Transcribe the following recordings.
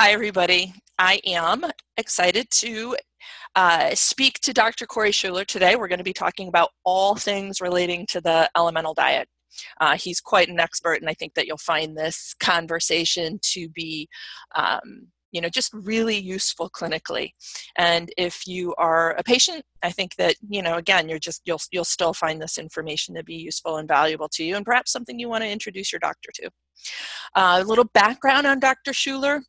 Hi, everybody. I am excited to uh, speak to Dr. Corey Schuler today. We're going to be talking about all things relating to the elemental diet. Uh, he's quite an expert, and I think that you'll find this conversation to be um, you know just really useful clinically and if you are a patient i think that you know again you're just you'll you'll still find this information to be useful and valuable to you and perhaps something you want to introduce your doctor to uh, a little background on dr schuler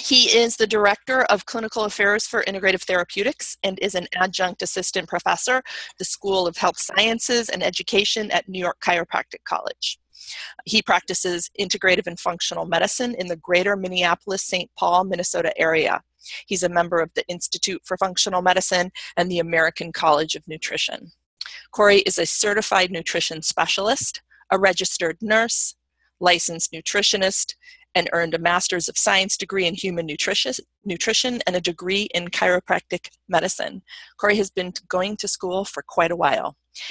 he is the Director of Clinical Affairs for Integrative Therapeutics and is an adjunct assistant professor the School of Health Sciences and Education at New York Chiropractic College. He practices integrative and functional medicine in the greater Minneapolis St. Paul, Minnesota area. He's a member of the Institute for Functional Medicine and the American College of Nutrition. Corey is a certified nutrition specialist, a registered nurse, licensed nutritionist, and earned a Master's of Science degree in Human Nutrition and a degree in Chiropractic Medicine. Corey has been going to school for quite a while.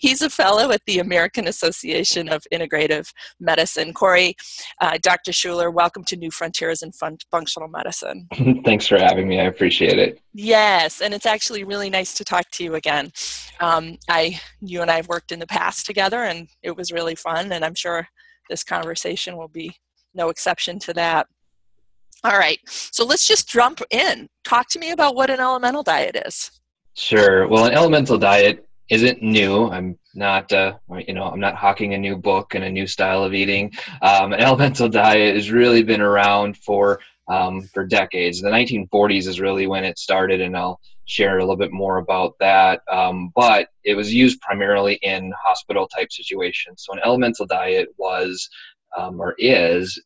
He's a fellow at the American Association of Integrative Medicine. Corey, uh, Dr. Schuler, welcome to New Frontiers in Fun- Functional Medicine. Thanks for having me. I appreciate it. Yes, and it's actually really nice to talk to you again. Um, I, you and I have worked in the past together, and it was really fun, and I'm sure this conversation will be no exception to that. All right, so let's just jump in. Talk to me about what an elemental diet is. Sure. Well, an elemental diet isn't new. I'm not, uh, you know, I'm not hawking a new book and a new style of eating. Um, an elemental diet has really been around for um, for decades. The 1940s is really when it started, and I'll share a little bit more about that. Um, but it was used primarily in hospital type situations. So an elemental diet was um, or is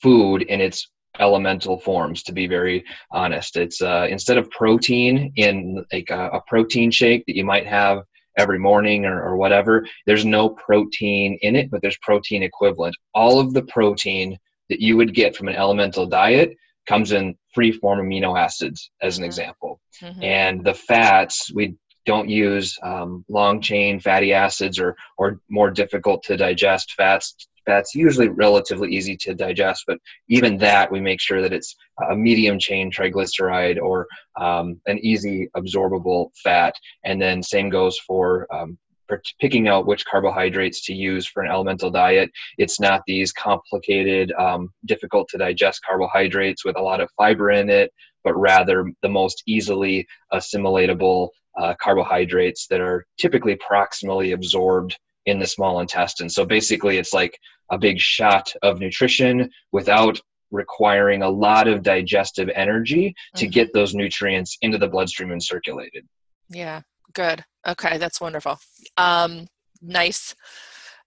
food in its elemental forms to be very honest it's uh, instead of protein in like a, a, protein shake that you might have every morning or, or whatever there's no protein in it but there's protein equivalent all of the protein that you would get from an elemental diet comes in free form amino acids as an mm-hmm. example mm-hmm. and the fats we don't use um, long chain fatty acids or or more difficult to digest fats fats usually relatively easy to digest but even that we make sure that it's a medium chain triglyceride or um, an easy absorbable fat and then same goes for um, picking out which carbohydrates to use for an elemental diet. It's not these complicated, um, difficult to digest carbohydrates with a lot of fiber in it, but rather the most easily assimilatable uh, carbohydrates that are typically proximally absorbed in the small intestine. So basically, it's like a big shot of nutrition without requiring a lot of digestive energy to mm-hmm. get those nutrients into the bloodstream and circulated. Yeah, good. Okay, that's wonderful. Um, nice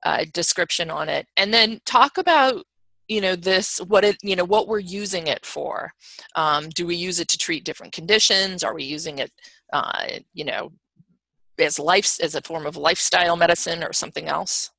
uh, description on it. And then talk about you know this what it you know what we're using it for um, do we use it to treat different conditions are we using it uh, you know as life as a form of lifestyle medicine or something else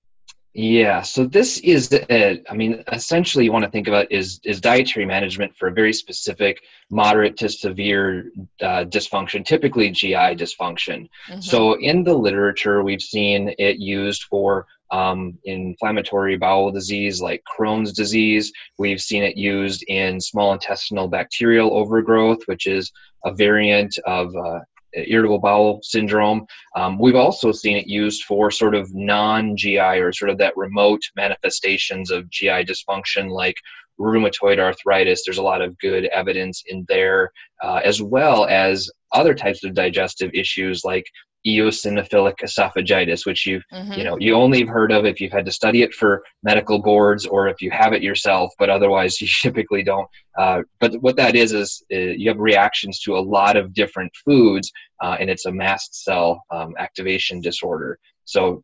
yeah, so this is, I mean, essentially, you want to think about is is dietary management for a very specific, moderate to severe uh, dysfunction, typically GI dysfunction. Mm-hmm. So, in the literature, we've seen it used for um, inflammatory bowel disease like Crohn's disease. We've seen it used in small intestinal bacterial overgrowth, which is a variant of uh, irritable bowel syndrome. Um, we've also seen it used for sort of non GI or sort of that remote manifestations of GI dysfunction like rheumatoid arthritis. There's a lot of good evidence in there, uh, as well as other types of digestive issues like eosinophilic esophagitis, which you mm-hmm. you know you only have heard of if you've had to study it for medical boards or if you have it yourself, but otherwise you typically don't. Uh, but what that is is uh, you have reactions to a lot of different foods, uh, and it's a mast cell um, activation disorder. So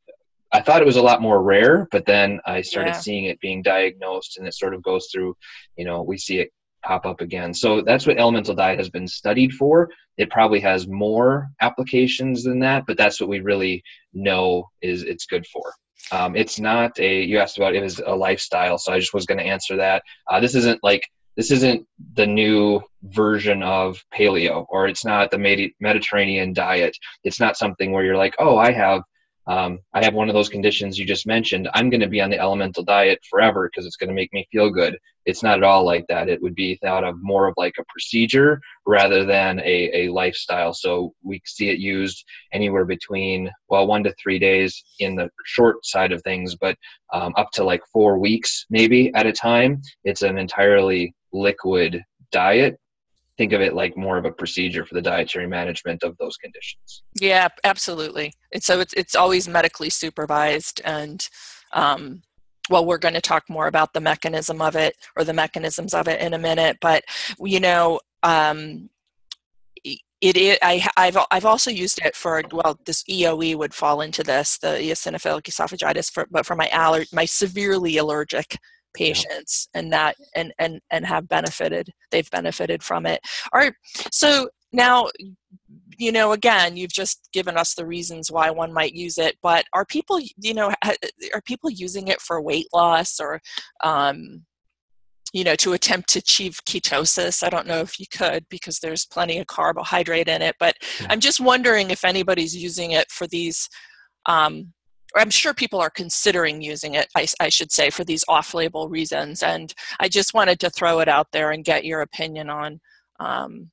I thought it was a lot more rare, but then I started yeah. seeing it being diagnosed, and it sort of goes through. You know, we see it pop up again. So that's what elemental diet has been studied for. It probably has more applications than that, but that's what we really know is it's good for. Um, it's not a you asked about it a lifestyle, so I just was going to answer that. Uh, this isn't like this isn't the new version of paleo, or it's not the Mediterranean diet. It's not something where you're like, oh, I have um, I have one of those conditions you just mentioned. I'm going to be on the elemental diet forever because it's going to make me feel good. It's not at all like that. It would be thought of more of like a procedure rather than a, a lifestyle. So we see it used anywhere between, well, one to three days in the short side of things, but um, up to like four weeks maybe at a time. It's an entirely liquid diet think of it like more of a procedure for the dietary management of those conditions. Yeah, absolutely. And so it's it's always medically supervised, and um, well, we're going to talk more about the mechanism of it or the mechanisms of it in a minute. But you know, um, it is. I, I've I've also used it for well, this EOE would fall into this, the eosinophilic esophagitis, for, but for my aller- my severely allergic patients yeah. and that and and and have benefited they've benefited from it all right so now you know again you've just given us the reasons why one might use it but are people you know are people using it for weight loss or um, you know to attempt to achieve ketosis i don't know if you could because there's plenty of carbohydrate in it but yeah. i'm just wondering if anybody's using it for these um, I'm sure people are considering using it, I, I, should say, for these off label reasons. And I just wanted to throw it out there and get your opinion on um,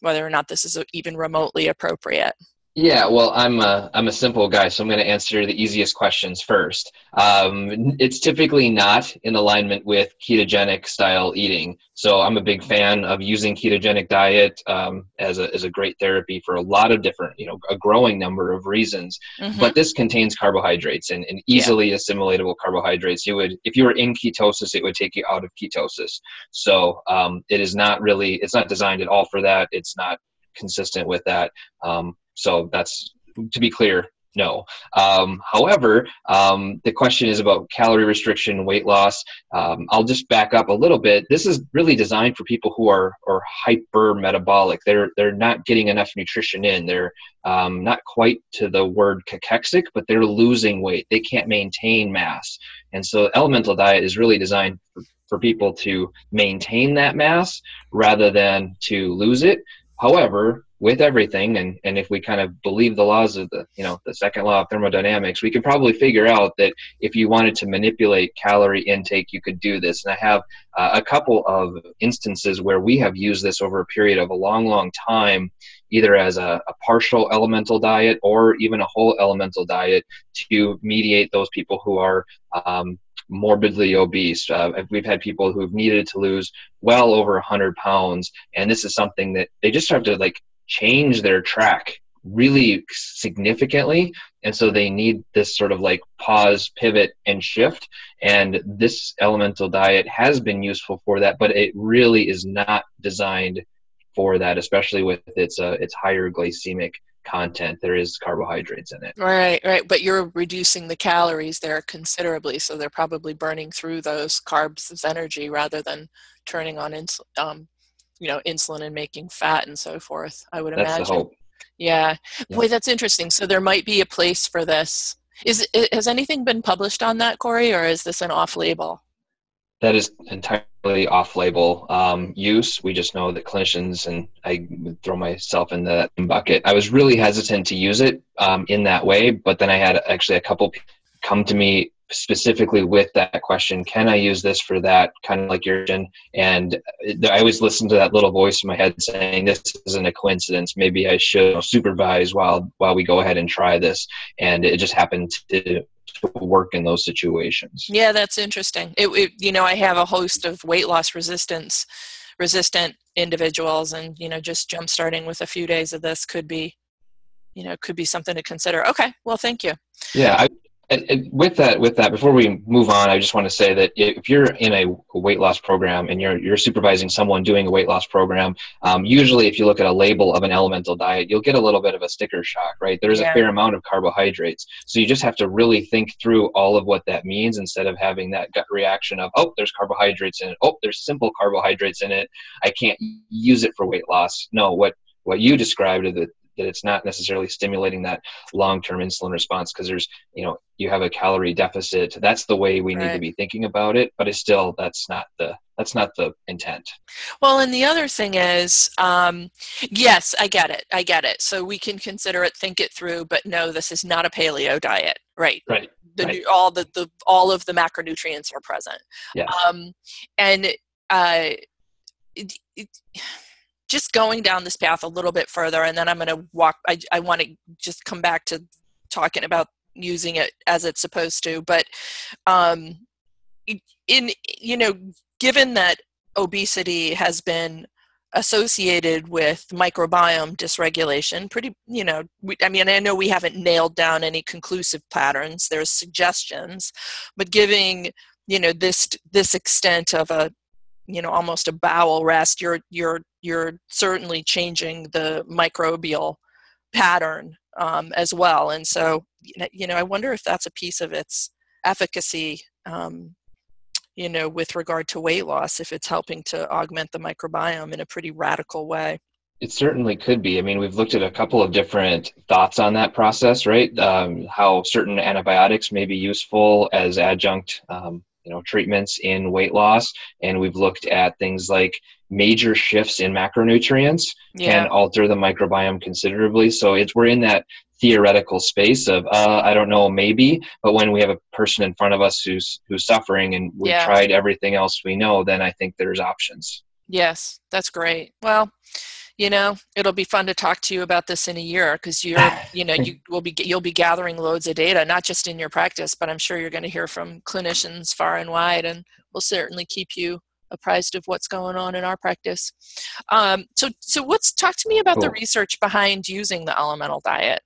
whether or not this is even remotely appropriate. Yeah, well, I'm a, I'm a simple guy, so I'm going to answer the easiest questions first. Um, it's typically not in alignment with ketogenic style eating. So I'm a big fan of using ketogenic diet um, as, a, as a great therapy for a lot of different, you know, a growing number of reasons. Mm-hmm. But this contains carbohydrates and, and easily yeah. assimilatable carbohydrates. You would, if you were in ketosis, it would take you out of ketosis. So um, it is not really, it's not designed at all for that. It's not consistent with that. Um, so that's to be clear, no. Um, however, um, the question is about calorie restriction, weight loss. Um, I'll just back up a little bit. This is really designed for people who are are hyper metabolic. They're they're not getting enough nutrition in. They're um, not quite to the word cachexic, but they're losing weight. They can't maintain mass, and so elemental diet is really designed for, for people to maintain that mass rather than to lose it. However, with everything and, and if we kind of believe the laws of the you know the second law of thermodynamics we can probably figure out that if you wanted to manipulate calorie intake you could do this and i have uh, a couple of instances where we have used this over a period of a long long time either as a, a partial elemental diet or even a whole elemental diet to mediate those people who are um, morbidly obese. Uh, we've had people who've needed to lose well over 100 pounds, and this is something that they just have to like change their track really significantly. And so they need this sort of like pause pivot and shift. And this elemental diet has been useful for that but it really is not designed for that especially with its uh, its higher glycemic content. There is carbohydrates in it. Right right. But you're reducing the calories there considerably so they're probably burning through those carbs as energy rather than turning on ins- um, you know insulin and making fat and so forth i would that's imagine yeah. yeah boy that's interesting so there might be a place for this is has anything been published on that corey or is this an off label that is entirely off-label um, use. We just know that clinicians and I throw myself in that bucket. I was really hesitant to use it um, in that way, but then I had actually a couple come to me specifically with that question can i use this for that kind of like your and i always listen to that little voice in my head saying this isn't a coincidence. Maybe i should supervise while while we go ahead and try this. And it just happened to work in those situations. Yeah that's interesting. It, it, you know i have a host of weight loss resistance resistant individuals and you know just jump starting with a few days of this could be you know could be something to consider. Okay. Well thank you. Yeah I, and, and, with that, with that, before we move on, I just want to say that if you're in a weight loss program and you're you're supervising someone doing a weight loss program, um, usually if you look at a label of an elemental diet, you'll get a little bit of a sticker shock, right? There's yeah. a fair amount of carbohydrates, so you just have to really think through all of what that means instead of having that gut reaction of, oh, there's carbohydrates in it, oh, there's simple carbohydrates in it, I can't use it for weight loss. No, what what you described, the that it's not necessarily stimulating that long-term insulin response because there's you know you have a calorie deficit. That's the way we right. need to be thinking about it but it's still that's not the that's not the intent. Well and the other thing is um, yes i get it. I get it. So we can consider it think it through but no this is not a paleo diet. Right. Right. The right. all the, the all of the macronutrients are present. Yeah. um and uh it, it, just going down this path a little bit further and then i'm going to walk i, I want to just come back to talking about using it as it's supposed to but um in you know given that obesity has been associated with microbiome dysregulation pretty you know we, i mean i know we haven't nailed down any conclusive patterns there's suggestions but giving you know this this extent of a you know almost a bowel rest you're you're you're certainly changing the microbial pattern um, as well and so you know i wonder if that's a piece of its efficacy um, you know with regard to weight loss if it's helping to augment the microbiome in a pretty radical way it certainly could be. I mean, we've looked at a couple of different thoughts on that process, right? Um, how certain antibiotics may be useful as adjunct um, you know treatments in weight loss and we've looked at things like major shifts in macronutrients yeah. can alter the microbiome considerably so it's we're in that theoretical space of uh, i don't know maybe but when we have a person in front of us who's who's suffering and we've yeah. tried everything else we know then i think there's options yes that's great well you know it'll be fun to talk to you about this in a year because you're you know you will be you'll be gathering loads of data not just in your practice but i'm sure you're going to hear from clinicians far and wide and we'll certainly keep you apprised of what's going on in our practice um, so so what's talk to me about cool. the research behind using the elemental diet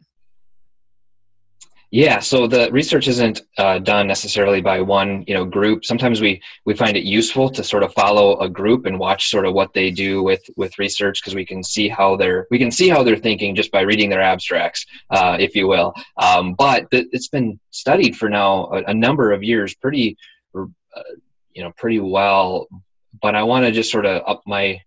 yeah, so the research isn't uh, done necessarily by one, you know, group. Sometimes we we find it useful to sort of follow a group and watch sort of what they do with with research because we can see how they're we can see how they're thinking just by reading their abstracts, uh, if you will. Um, but th- it's been studied for now a, a number of years, pretty, uh, you know, pretty well. But I want to just sort of up my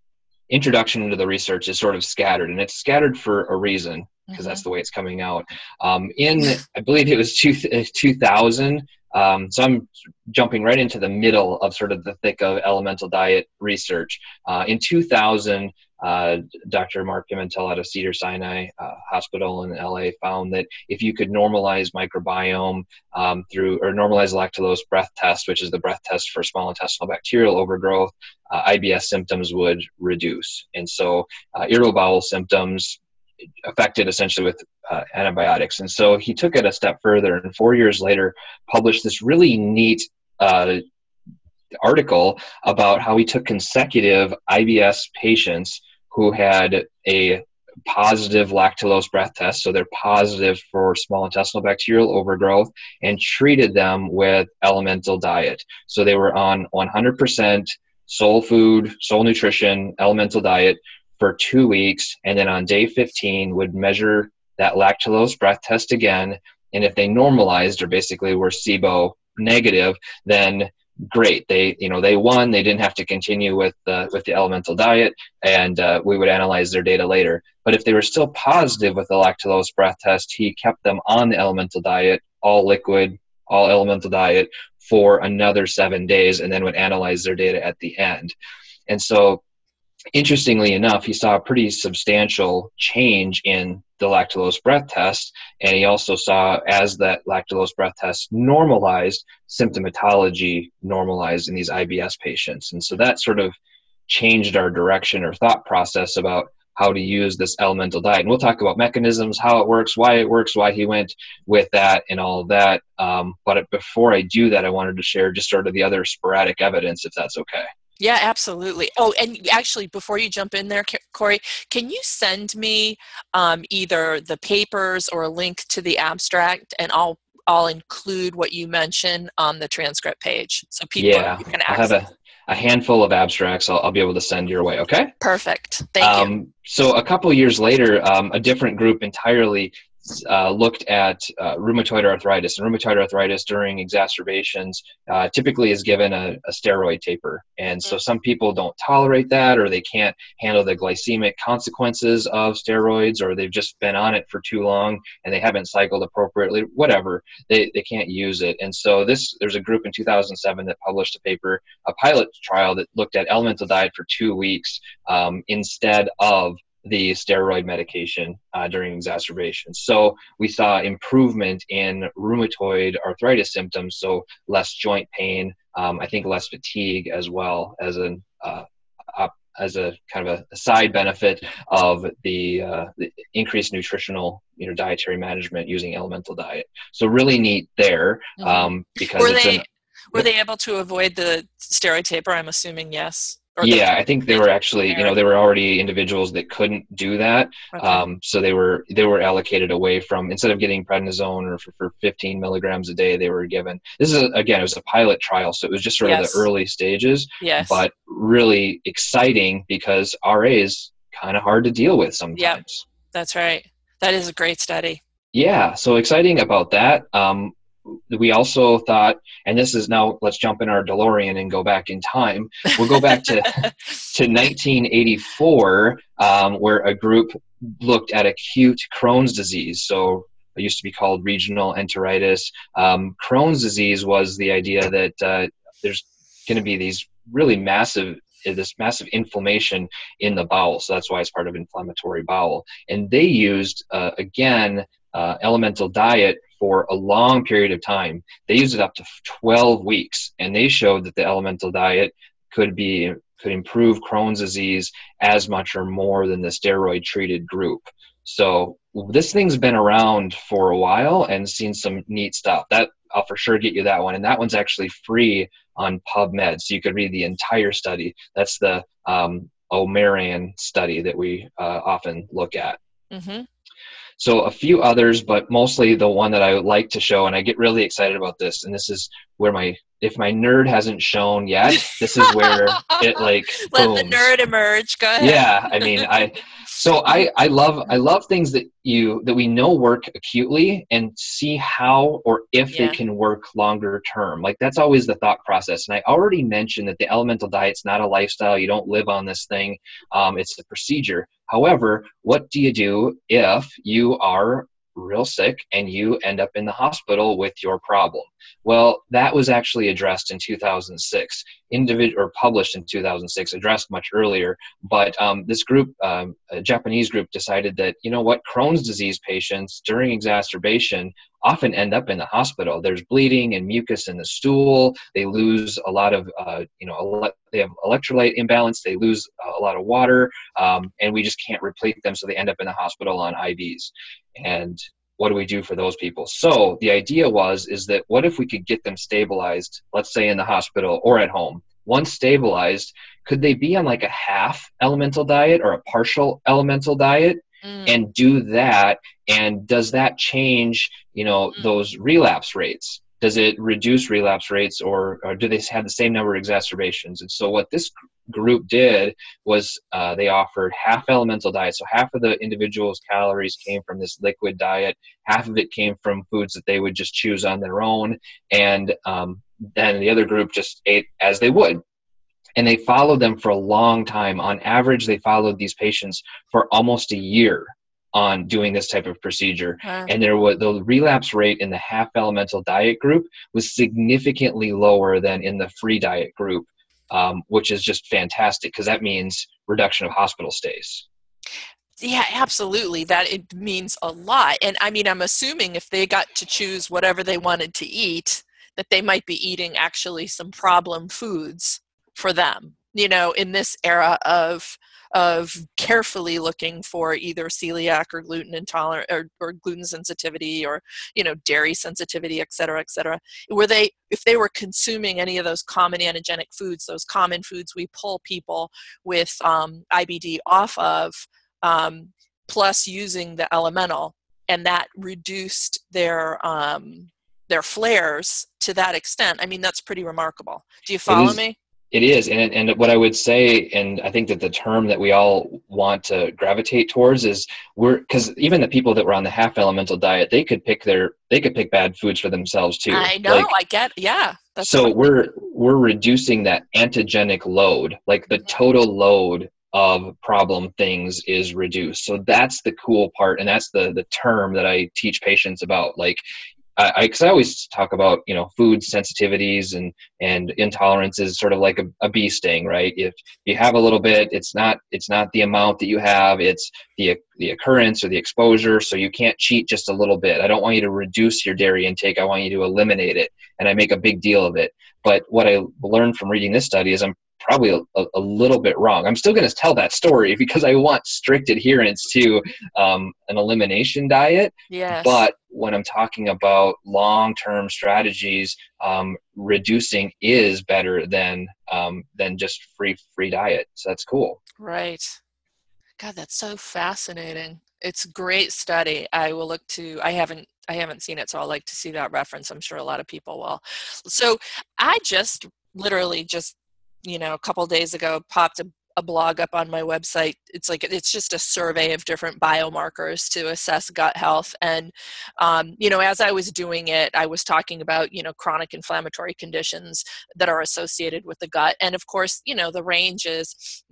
introduction into the research is sort of scattered, and it's scattered for a reason because that's mm-hmm. the way it's coming out. Um, in I believe it was two, uh, 2000. Um, so I'm jumping right into the middle of sort of the thick of elemental diet research. Uh, in 2000, uh, Dr. Mark Pimentel out of Cedar Sinai uh, Hospital in LA found that if you could normalize microbiome um, through or normalize lactulose breath test, which is the breath test for small intestinal bacterial overgrowth, uh, IBS symptoms would reduce. And so, uh, irritable bowel symptoms, affected essentially with uh, antibiotics. And so he took it a step further and four years later published this really neat uh, article about how he took consecutive IBS patients who had a positive lactulose breath test, so they're positive for small intestinal bacterial overgrowth, and treated them with elemental diet. So they were on 100% sole food, sole nutrition, elemental diet for two weeks, and then on day 15 would measure that lactulose breath test again. And if they normalized or basically were SIBO negative, then great. They you know they won. They didn't have to continue with the with the elemental diet, and uh, we would analyze their data later. But if they were still positive with the lactulose breath test, he kept them on the elemental diet, all liquid, all elemental diet for another seven days, and then would analyze their data at the end. And so interestingly enough, he saw a pretty substantial change in the lactulose breath test, and he also saw as that lactulose breath test normalized, symptomatology normalized in these IBS patients. And so that sort of changed our direction or thought process about how to use this elemental diet. And we'll talk about mechanisms, how it works, why it works, why he went with that, and all of that. Um, but before I do that, I wanted to share just sort of the other sporadic evidence, if that's okay. Yeah, absolutely. Oh, and actually, before you jump in there, Corey, can you send me um, either the papers or a link to the abstract, and I'll I'll include what you mentioned on the transcript page, so people yeah, can access. I have a, a handful of abstracts. I'll, I'll be able to send your way. Okay. Perfect. Thank um, you. So a couple years later, um, a different group entirely uh, looked at uh, rheumatoid arthritis. And rheumatoid arthritis during exacerbations uh, typically is given a, a, steroid taper. And so some people don't tolerate that, or they can't handle the glycemic consequences of steroids, or they've just been on it for too long and they haven't cycled appropriately, whatever. They, they can't use it. And so this there's a group in 2007 that published a paper, a pilot trial that looked at elemental diet for two weeks um, instead of the steroid medication uh, during exacerbation. So we saw improvement in rheumatoid arthritis symptoms, so less joint pain, um, I think less fatigue as well as an uh, as a kind of a, side benefit of the, uh, the, increased nutritional you know dietary management using elemental diet. So really neat there mm-hmm. um, because were they an, were they able to avoid the steroid taper? I'm assuming yes yeah, I think they were actually, you know, there were already individuals that couldn't do that. Okay. Um, so they were they were allocated away from instead of getting prednisone or for, for 15 milligrams a day, they were given. This is a, again, it was a pilot trial, so it was just sort yes. of the early stages. Yes. But really exciting because RA is kind of hard to deal with sometimes. Yep, that's right. That is a great study. Yeah, so exciting about that. Um, we also thought, and this is now, let's jump in our DeLorean and go back in time. We'll go back to, to 1984, um, where a group looked at acute Crohn's disease. So it used to be called regional enteritis. Um, Crohn's disease was the idea that uh, there's going to be these really massive this massive inflammation in the bowel so that's why it's part of inflammatory bowel and they used uh, again uh, elemental diet for a long period of time. They used it up to 12 weeks, and they showed that the elemental diet could be could improve Crohn's disease as much or more than the steroid treated group. So this thing's been around for a while and seen some neat stuff. That I'll for sure get you that one, and that one's actually free on PubMed, so you could read the entire study. That's the um, O'Morain study that we uh, often look at. Mm-hmm. So a few others, but mostly the one that I would like to show, and I get really excited about this. And this is where my if my nerd hasn't shown yet, this is where it like let booms. the nerd emerge. Go ahead. Yeah, I mean, I so I I love I love things that you that we know work acutely and see how or if yeah. they can work longer term. Like that's always the thought process. And I already mentioned that the elemental diet's not a lifestyle. You don't live on this thing. Um, it's a procedure. However, what do you do if you are real sick and you end up in the hospital with your problem. Well, that was actually addressed in 2006, individual or published in 2006, addressed much earlier. But um, this group, um, a Japanese group, decided that you know what, Crohn's disease patients during exacerbation often end up in the hospital. There's bleeding and mucus in the stool. They lose a lot of, uh, you know, ele- they have electrolyte imbalance. They lose a lot of water, um, and we just can't replace them, so they end up in the hospital on IVs and what do we do for those people so the idea was is that what if we could get them stabilized let's say in the hospital or at home once stabilized could they be on like a half elemental diet or a partial elemental diet mm. and do that and does that change you know mm. those relapse rates does it reduce relapse rates or, or, do they have the same number of exacerbations? And so what this group did was uh, they offered half elemental diet. So half of the individual's calories came from this liquid diet, half of it came from foods that they would just choose on their own. And um, then the other group just ate as they would. And they followed them for a long time. On average, they followed these patients for almost a year on doing this type of procedure. Wow. And there was the relapse rate in the half elemental diet group was significantly lower than in the free diet group, um, which is just fantastic because that means reduction of hospital stays. Yeah, absolutely. That it means a lot. And I mean, I'm assuming if they got to choose whatever they wanted to eat, that they might be eating actually some problem foods for them, you know, in this era of of carefully looking for either celiac or gluten intolerant or, or gluten sensitivity or you know dairy sensitivity et cetera et cetera were they if they were consuming any of those common antigenic foods those common foods we pull people with um, ibd off of um, plus using the elemental and that reduced their um, their flares to that extent i mean that's pretty remarkable. Do you follow me It is, and and what I would say, and I think that the term that we all want to gravitate towards is we're because even the people that were on the half elemental diet, they could pick their they could pick bad foods for themselves too. I know, like, I get, yeah. so we're we're reducing that antigenic load, like the total load of problem things is reduced. So that's the cool part, and that's the the term that I teach patients about. Like I, cause I always talk about, you know, food sensitivities and, and intolerance is sort of like a, a bee sting, right? If you have a little bit, it's not, it's not the amount that you have, it's the, the occurrence or the exposure. So you can't cheat just a little bit. I don't want you to reduce your dairy intake. I want you to eliminate it. And I make a big deal of it. But what I learned from reading this study is I'm probably a, a, little bit wrong. I'm still going to tell that story because I want strict adherence to um, an elimination diet. Yes. But when I'm talking about long term strategies, um, reducing is better than um, than just free free diet. So that's cool. Right. God, that's so fascinating. It's great study. I will look to. I haven't I haven't seen it, so I'll like to see that reference. I'm sure a lot of people will. So I just literally just you know a couple days ago popped a, a blog up on my website it's like it's just a survey of different biomarkers to assess gut health and um, you know as i was doing it i was talking about you know chronic inflammatory conditions that are associated with the gut and of course you know the range is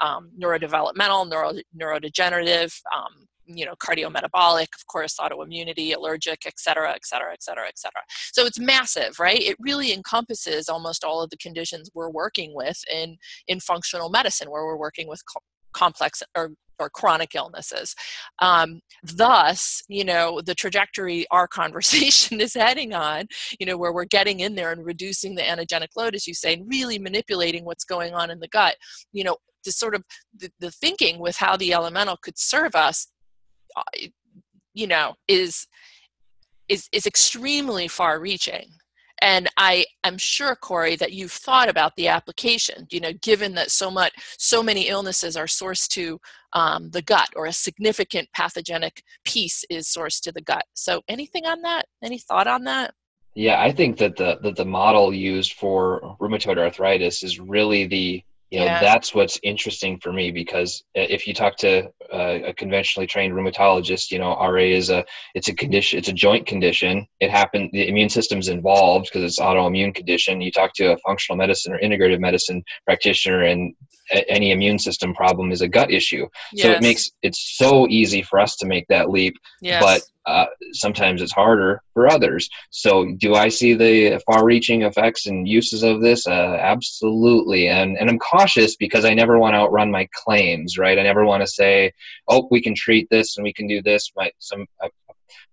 um, neurodevelopmental neuro, neurodegenerative um, you know cardiometabolic of course autoimmunity allergic et cetera et cetera et cetera et cetera so it's massive right it really encompasses almost all of the conditions we're working with in in functional medicine where we're working with co- complex or or chronic illnesses. Um, thus, you know, the trajectory our conversation is heading on, you know, where we're getting in there and reducing the antigenic load, as you say, and really manipulating what's going on in the gut, you know, the sort of the, the thinking with how the elemental could serve us you know is is is extremely far reaching and i am sure corey that you've thought about the application you know given that so much so many illnesses are sourced to um, the gut or a significant pathogenic piece is sourced to the gut. So anything on that? Any thought on that? Yeah i think that the that the model used for rheumatoid arthritis is really the you know yeah. that's what's interesting for me because uh, if you talk to a, a conventionally trained rheumatologist you know ra is a it's a condition it's a joint condition it happened the immune system's involved because it's autoimmune condition you talk to a functional medicine or integrative medicine practitioner and any immune system problem is a gut issue. Yes. So it makes it's so easy for us to make that leap, yes. but uh, sometimes it's harder for others. So do I see the far-reaching effects and uses of this? Uh, absolutely, and and I'm cautious because I never want to outrun my claims. Right? I never want to say, oh, we can treat this and we can do this. My some uh,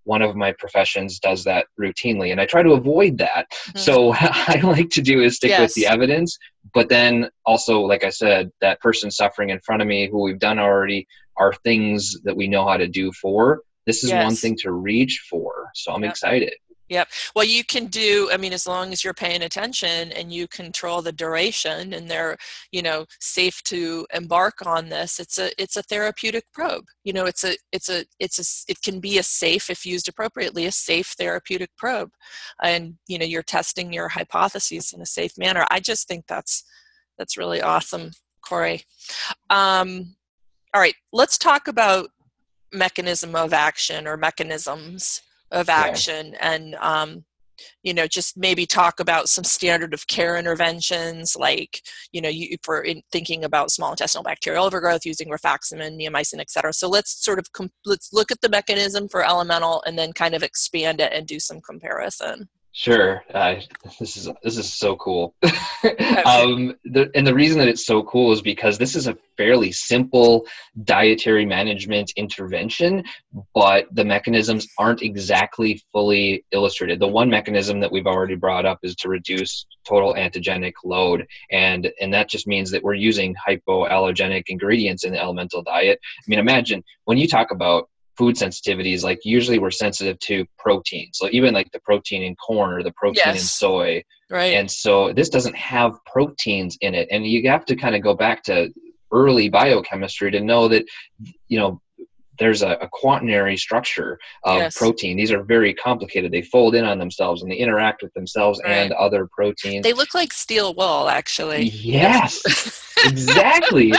one of my professions does that routinely and i try to avoid that mm-hmm. so what i like to do is stick yes. with the evidence but then also like i said that person suffering in front of me who we've done already are things that we know how to do for this is yes. one thing to reach for so i'm yep. excited Yep. Well, you can do, I mean, as long as you're paying attention and you control the duration and they're, you know, safe to embark on this, it's a, it's a therapeutic probe. You know, it's a, it's a, it's a, it can be a safe, if used appropriately, a safe therapeutic probe. And, you know, you're testing your hypotheses in a safe manner. I just think that's, that's really awesome, Corey. Um, all right, let's talk about mechanism of action or mechanisms of action yeah. and um, you know just maybe talk about some standard of care interventions like you know you for in thinking about small intestinal bacterial overgrowth using rifaximin neomycin etc so let's sort of com- let's look at the mechanism for elemental and then kind of expand it and do some comparison Sure. Uh, this is this is so cool. um, the, and the reason that it's so cool is because this is a fairly simple dietary management intervention, but the mechanisms aren't exactly fully illustrated. The one mechanism that we've already brought up is to reduce total antigenic load, and and that just means that we're using hypoallergenic ingredients in the elemental diet. I mean, imagine when you talk about food sensitivities like usually we're sensitive to protein so even like the protein in corn or the protein yes. in soy right and so this doesn't have proteins in it and you have to kind of go back to early biochemistry to know that you know there's a, a quaternary structure of yes. protein. These are very complicated. They fold in on themselves and they interact with themselves right. and other proteins. They look like steel wool, actually. Yes, exactly.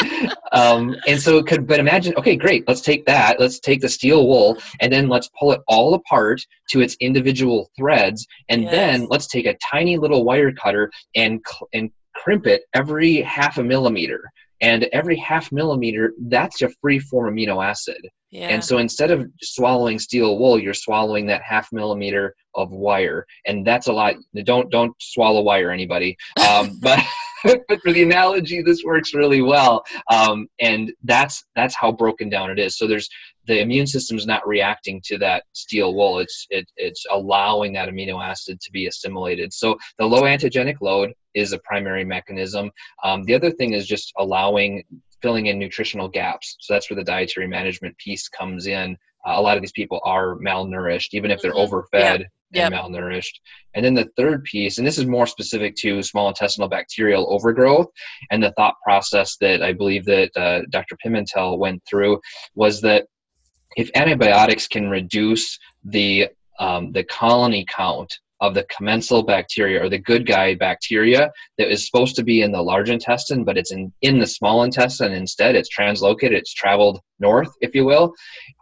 um, and so it could, but imagine, okay, great. Let's take that. Let's take the steel wool and then let's pull it all apart to its individual threads, and yes. then let's take a tiny little wire cutter and and crimp it every half a millimeter and every half millimeter that's a free form amino acid. Yeah. and so instead of swallowing steel wool you're swallowing that half millimeter of wire. And that's a lot don't don't swallow wire anybody. Um, but but for the analogy this works really well. Um, and that's that's how broken down it is. So there's the immune system is not reacting to that steel wool. It's it, it's allowing that amino acid to be assimilated. So the low antigenic load is a primary mechanism. Um, the other thing is just allowing filling in nutritional gaps. So that's where the dietary management piece comes in. Uh, a lot of these people are malnourished even if they're mm-hmm. overfed. yeah and yep. malnourished. And then the third piece, and this is more specific to small intestinal bacterial overgrowth, and the thought process that I believe that uh, Dr. Pimentel went through was that if antibiotics can reduce the um, the colony count of the commensal bacteria or the good guy bacteria that is supposed to be in the large intestine, but it's in, in the small intestine instead. It's translocated, it's traveled north, if you will.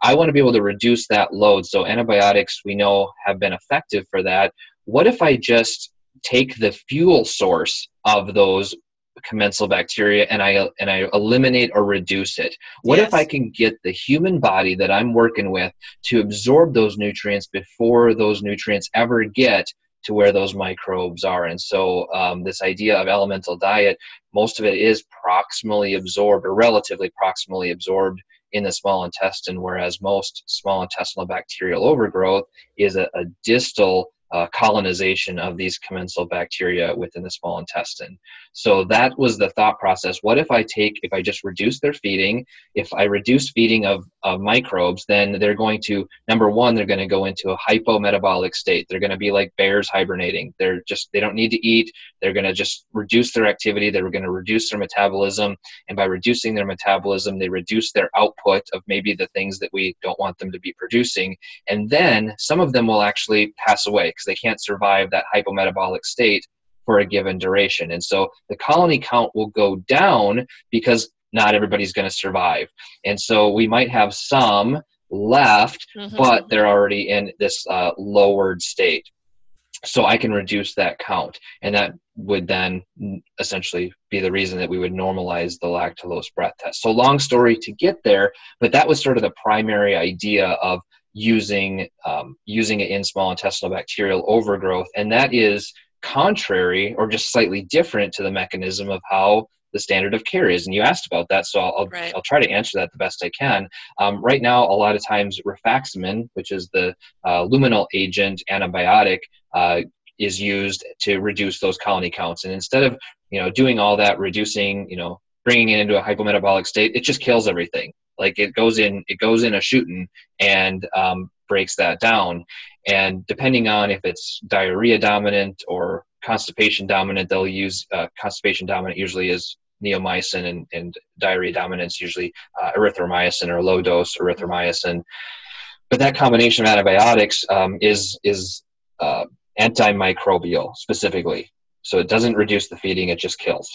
I want to be able to reduce that load. So, antibiotics we know have been effective for that. What if I just take the fuel source of those commensal bacteria and I and I eliminate or reduce it. What yes. if I can get the human body that I'm working with to absorb those nutrients before those nutrients ever get to where those microbes are? And so um, this idea of elemental diet, most of it is proximally absorbed or relatively proximally absorbed in the small intestine, whereas most small intestinal bacterial overgrowth is a, a distal uh, colonization of these commensal bacteria within the small intestine. So that was the thought process. What if I take, if I just reduce their feeding, if I reduce feeding of, of microbes, then they're going to, number one, they're going to go into a hypometabolic state. They're going to be like bears hibernating. They're just, they don't need to eat. They're going to just reduce their activity. They're going to reduce their metabolism. And by reducing their metabolism, they reduce their output of maybe the things that we don't want them to be producing. And then some of them will actually pass away because they can't survive that hypometabolic state for a given duration. And so the colony count will go down because not everybody's going to survive. And so we might have some left, mm-hmm. but they're already in this uh, lowered state. So I can reduce that count. And that would then essentially be the reason that we would normalize the lactulose breath test. So, long story to get there, but that was sort of the primary idea of using um, using it in small intestinal bacterial overgrowth, and that is contrary or just slightly different to the mechanism of how the standard of care is. And you asked about that, so I'll, right. I'll try to answer that the best I can. Um, right now, a lot of times rifaximin, which is the uh, luminal agent antibiotic, uh, is used to reduce those colony counts. And instead of you know doing all that, reducing, you know, bringing it into a hypometabolic state, it just kills everything. Like it goes in, it goes in a shooting and um, breaks that down. And depending on if it's diarrhea dominant or constipation dominant, they'll use uh, constipation dominant usually is neomycin and, and diarrhea dominance usually uh, erythromycin or low dose erythromycin. But that combination of antibiotics um, is is uh, antimicrobial specifically. So it doesn't reduce the feeding; it just kills.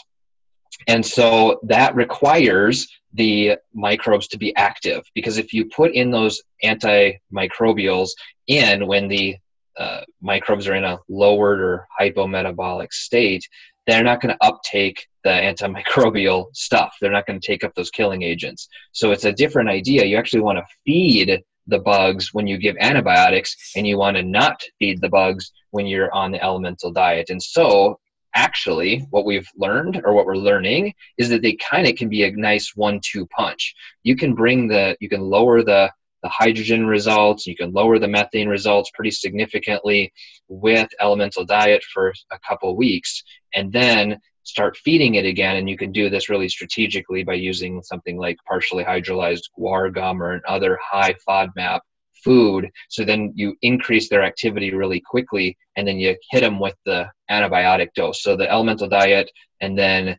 And so that requires the microbes to be active because if you put in those antimicrobials in when the uh, microbes are in a lowered or hypometabolic state, they're not going to uptake the antimicrobial stuff. They're not going to take up those killing agents. So it's a different idea. You actually want to feed the bugs when you give antibiotics, and you want to not feed the bugs when you're on the elemental diet. And so actually what we've learned or what we're learning is that they kind of can be a nice one-two punch. You can bring the you can lower the the hydrogen results you can lower the methane results pretty significantly with elemental diet for a couple weeks and then start feeding it again and you can do this really strategically by using something like partially hydrolyzed guar gum or another high fodmap food so then you increase their activity really quickly and then you hit them with the antibiotic dose so the elemental diet and then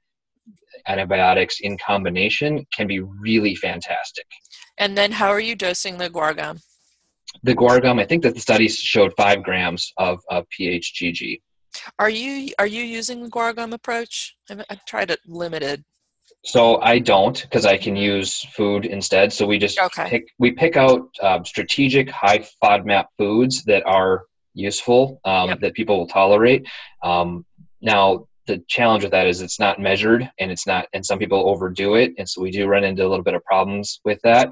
antibiotics in combination can be really fantastic And then how are you dosing the guar gum? The guar gum, I think that the studies showed five grams of, of PHGG. Are you are you using the guar gum approach? I've, I've tried it limited. So I don't because I can use food instead. So we just Okay. pick we pick out um, strategic high FODMAP foods that are useful um, Yep. that people will tolerate. Um, now the challenge with that is it's not measured and it's not and some people overdo it and so we do run into a little bit of problems with that.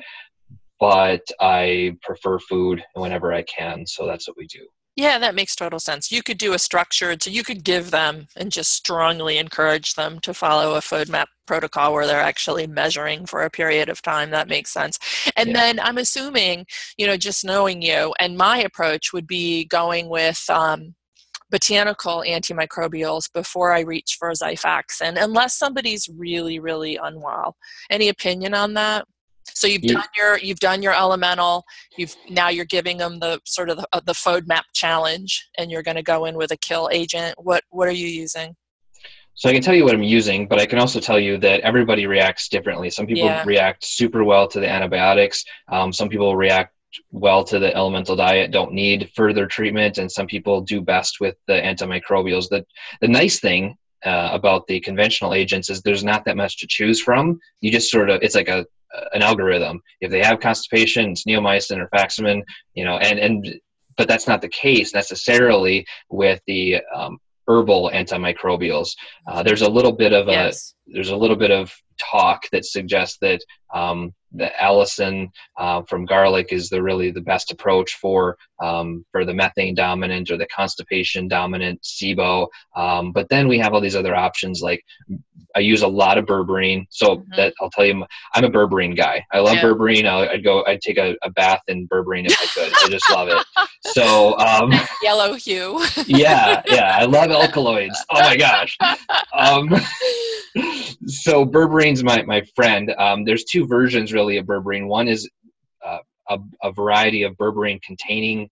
But I prefer food whenever I can, so that's what we do. Yeah, that makes total sense. You could do a structured, so you could give them and just strongly encourage them to follow a FODMAP protocol where they're actually measuring for a period of time. That makes sense. And Yeah. then I'm assuming, you know, just knowing you, and my approach would be going with um, botanical antimicrobials before I reach for Xifaxan, unless somebody's really, really unwell. Any opinion on that? So you've Ye- done your you've done your elemental. You've now you're giving them the sort of the, uh, the FODMAP challenge, and you're going to go in with a kill agent. What what are you using? So I can tell you what I'm using, but I can also tell you that everybody reacts differently. Some people Yeah. react super well to the antibiotics. Um, some people react well to the elemental diet, don't need further treatment, and some people do best with the antimicrobials. The the nice thing uh, about the conventional agents is there's not that much to choose from. You just sort of it's like a an algorithm. If they have constipation, it's neomycin or rifaximin, you know, and and but that's not the case necessarily with the um, herbal antimicrobials. Uh, there's a little bit of a yes. there's a little bit of talk that suggests that um, the allicin uh, from garlic is the really the best approach for um, for the methane dominant or the constipation dominant SIBO. Um, but then we have all these other options like I use a lot of berberine. So Mhm. that I'll tell you, I'm a berberine guy. I love Yeah. berberine. I'll, I'd go, I'd take a, a bath in berberine if I could. I just love it. So um, Yellow hue. yeah, yeah, I love alkaloids. Oh my gosh. Um, so berberine's my my friend. Um, there's two versions really of berberine. One is uh, a, a variety of berberine containing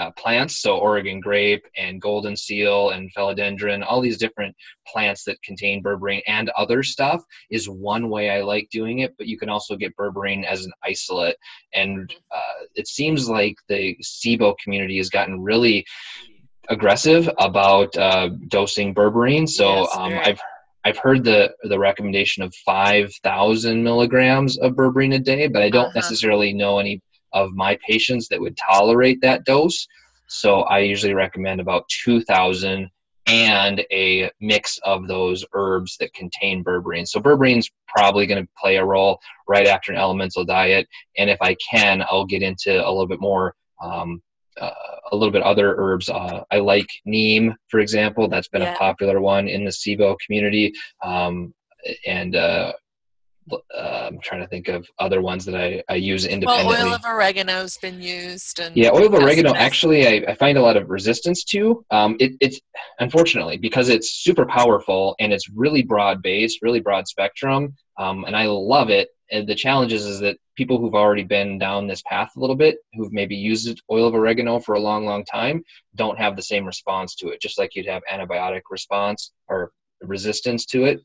uh, plants, so Oregon grape and golden seal and phellodendron, all these different plants that contain berberine and other stuff is one way I like doing it. But you can also get berberine as an isolate, and uh, it seems like the SIBO community has gotten really aggressive about uh, dosing berberine. So Yes, um. I've I've heard the the recommendation of five thousand milligrams of berberine a day, but I don't Uh-huh. necessarily know any of my patients that would tolerate that dose. So I usually recommend about two thousand and a mix of those herbs that contain berberine. So berberine's probably going to play a role right after an elemental diet, and if I can, I'll get into a little bit more um, uh, a little bit other herbs. Uh, I like neem, for example. That's been Yeah. a popular one in the SIBO community. Um, and uh, uh, I'm trying to think of other ones that I, I use well, independently. oil of oregano's been used, and Yeah, oil of oregano actually I, I find a lot of resistance to. Um, it, it's unfortunately because it's super powerful and it's really broad based, really broad spectrum, um, and I love it. And the challenge is, is that people who've already been down this path a little bit, who've maybe used oil of oregano for a long, long time, don't have the same response to it. Just like you'd have antibiotic response or resistance to it.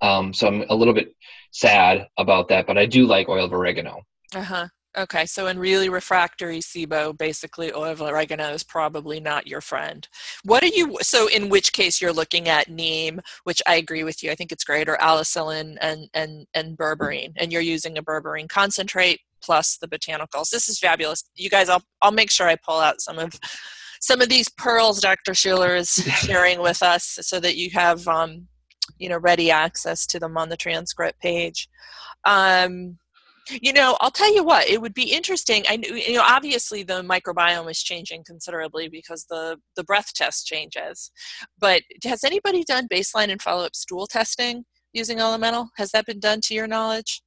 Um, so I'm a little bit sad about that, but I do like oil of oregano. Uh huh. Okay, so in really refractory SIBO, basically oil of oregano is probably not your friend. What are you? So in which case you're looking at neem, which I agree with you. I think it's great, or allicin and and and berberine, and you're using a berberine concentrate plus the botanicals. This is fabulous, you guys. I'll I'll make sure I pull out some of some of these pearls Dr. Schuler is sharing with us, so that you have um, you know ready access to them on the transcript page. Um, you know, I'll tell you what, it would be interesting. I you know, obviously the microbiome is changing considerably because the the breath test changes. But has anybody done baseline and follow up stool testing using Elemental? Has that been done to your knowledge?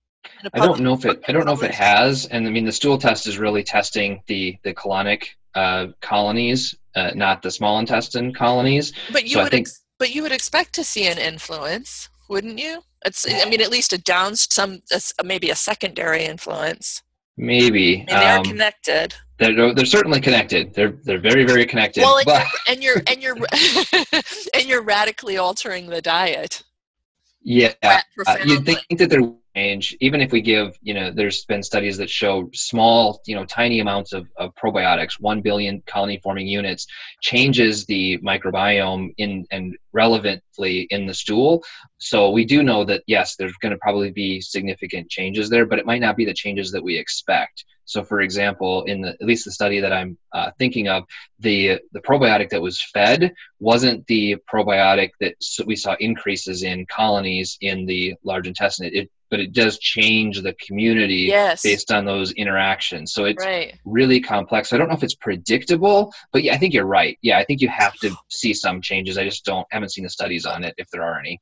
I don't know if it. I don't know if it has. And I mean, the stool test is really testing the the colonic uh, colonies, uh, not the small intestine colonies. But you so I would, think- ex- but you would expect to see an influence, wouldn't you? It's, I mean, at least a down some, a maybe a secondary influence. Maybe I mean, they're um, connected. they're they're certainly connected. They're they're very very connected. Well, and you're and you're and you're radically altering the diet. yeah, uh, you'd think that there change even if we give you know there's been studies that show small you know tiny amounts of, of probiotics 1 billion colony forming units changes the microbiome in and relevantly in the stool. So we do know that yes there's going to probably be significant changes there but it might not be the changes that we expect. So, for example, in the, at least the study that I'm uh, thinking of, the the probiotic that was fed wasn't the probiotic that we saw increases in colonies in the large intestine. It, but it does change the community yes. based on those interactions. So it's right. really complex. I don't know if it's predictable, but yeah, I think you're right. Yeah, I think you have to see some changes. I just don't haven't seen the studies on it if there are any.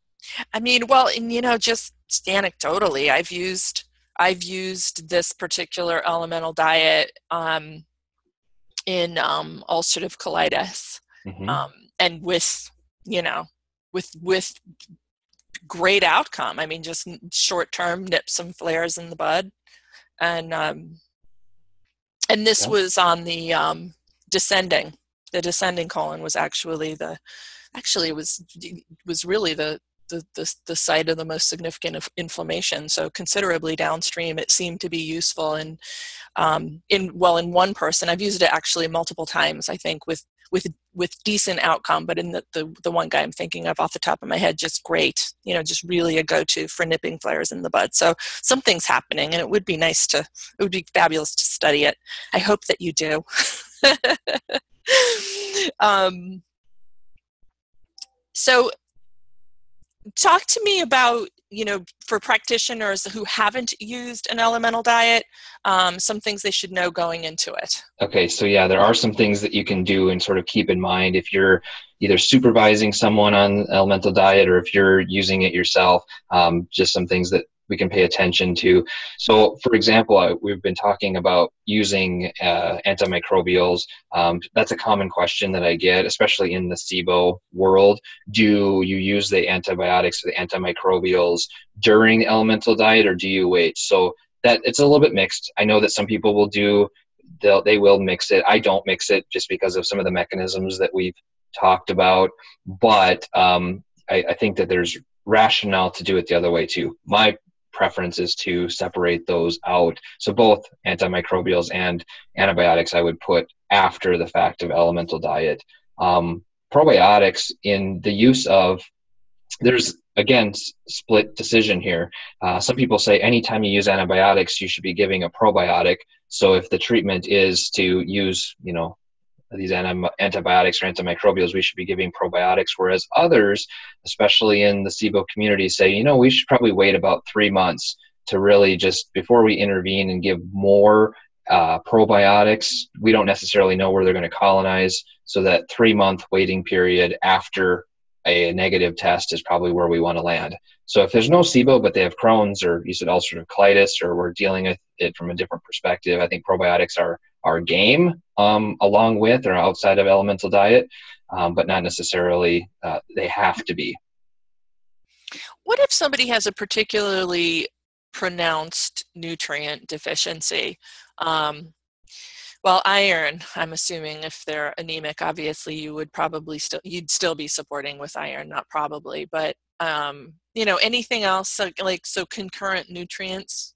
I mean, well, and you know, just anecdotally, I've used I've used this particular elemental diet um, in um, ulcerative colitis, mm-hmm. um, and with you know, with with great outcome. I mean, just short term nip some flares in the bud, and um, and this yeah. was on the um, descending. The descending colon was actually the actually was was really the the, the, the site of the most significant inflammation. So considerably downstream, it seemed to be useful. And um, in well, in one person, I've used it actually multiple times. I think with with with decent outcome. But in the, the the one guy I'm thinking of off the top of my head, just great. You know, just really a go-to for nipping flares in the bud. So something's happening, and it would be nice to. It would be fabulous to study it. I hope that you do. um, so talk to me about you know for practitioners who haven't used an elemental diet um, some things they should know going into it. Okay so yeah there are some things that you can do and sort of keep in mind if you're either supervising someone on elemental diet or if you're using it yourself um, just some things that we can pay attention to. So, for example, we've been talking about using uh, antimicrobials. Um, that's a common question that I get, especially in the SIBO world. Do you use the antibiotics or the antimicrobials during the elemental diet, or do you wait? So that it's a little bit mixed. I know that some people will do. They'll, they will mix it. I don't mix it just because of some of the mechanisms that we've talked about. But um, I, I think that there's rationale to do it the other way too. My preference is to separate those out. So both antimicrobials and antibiotics I would put after the fact of elemental diet. Um, probiotics in the use of there's again split decision here. Uh, some people say anytime you use antibiotics, you should be giving a probiotic. So if the treatment is to use, you know, these antibiotics or antimicrobials, we should be giving probiotics. Whereas others, especially in the SIBO community, say, you know, we should probably wait about three months to really just before we intervene and give more uh, probiotics. We don't necessarily know where they're going to colonize, so that three month waiting period after a negative test is probably where we want to land. So if there's no SIBO, but they have Crohn's or you said ulcerative colitis, or we're dealing with it from a different perspective, I think probiotics are our game um, along with or outside of elemental diet, um, but not necessarily uh, they have to be. What if somebody has a particularly pronounced nutrient deficiency? Um, well, iron. I'm assuming if they're anemic, obviously you would probably still you'd still be supporting with iron, not probably, but um, you know anything else like, like so concurrent nutrients.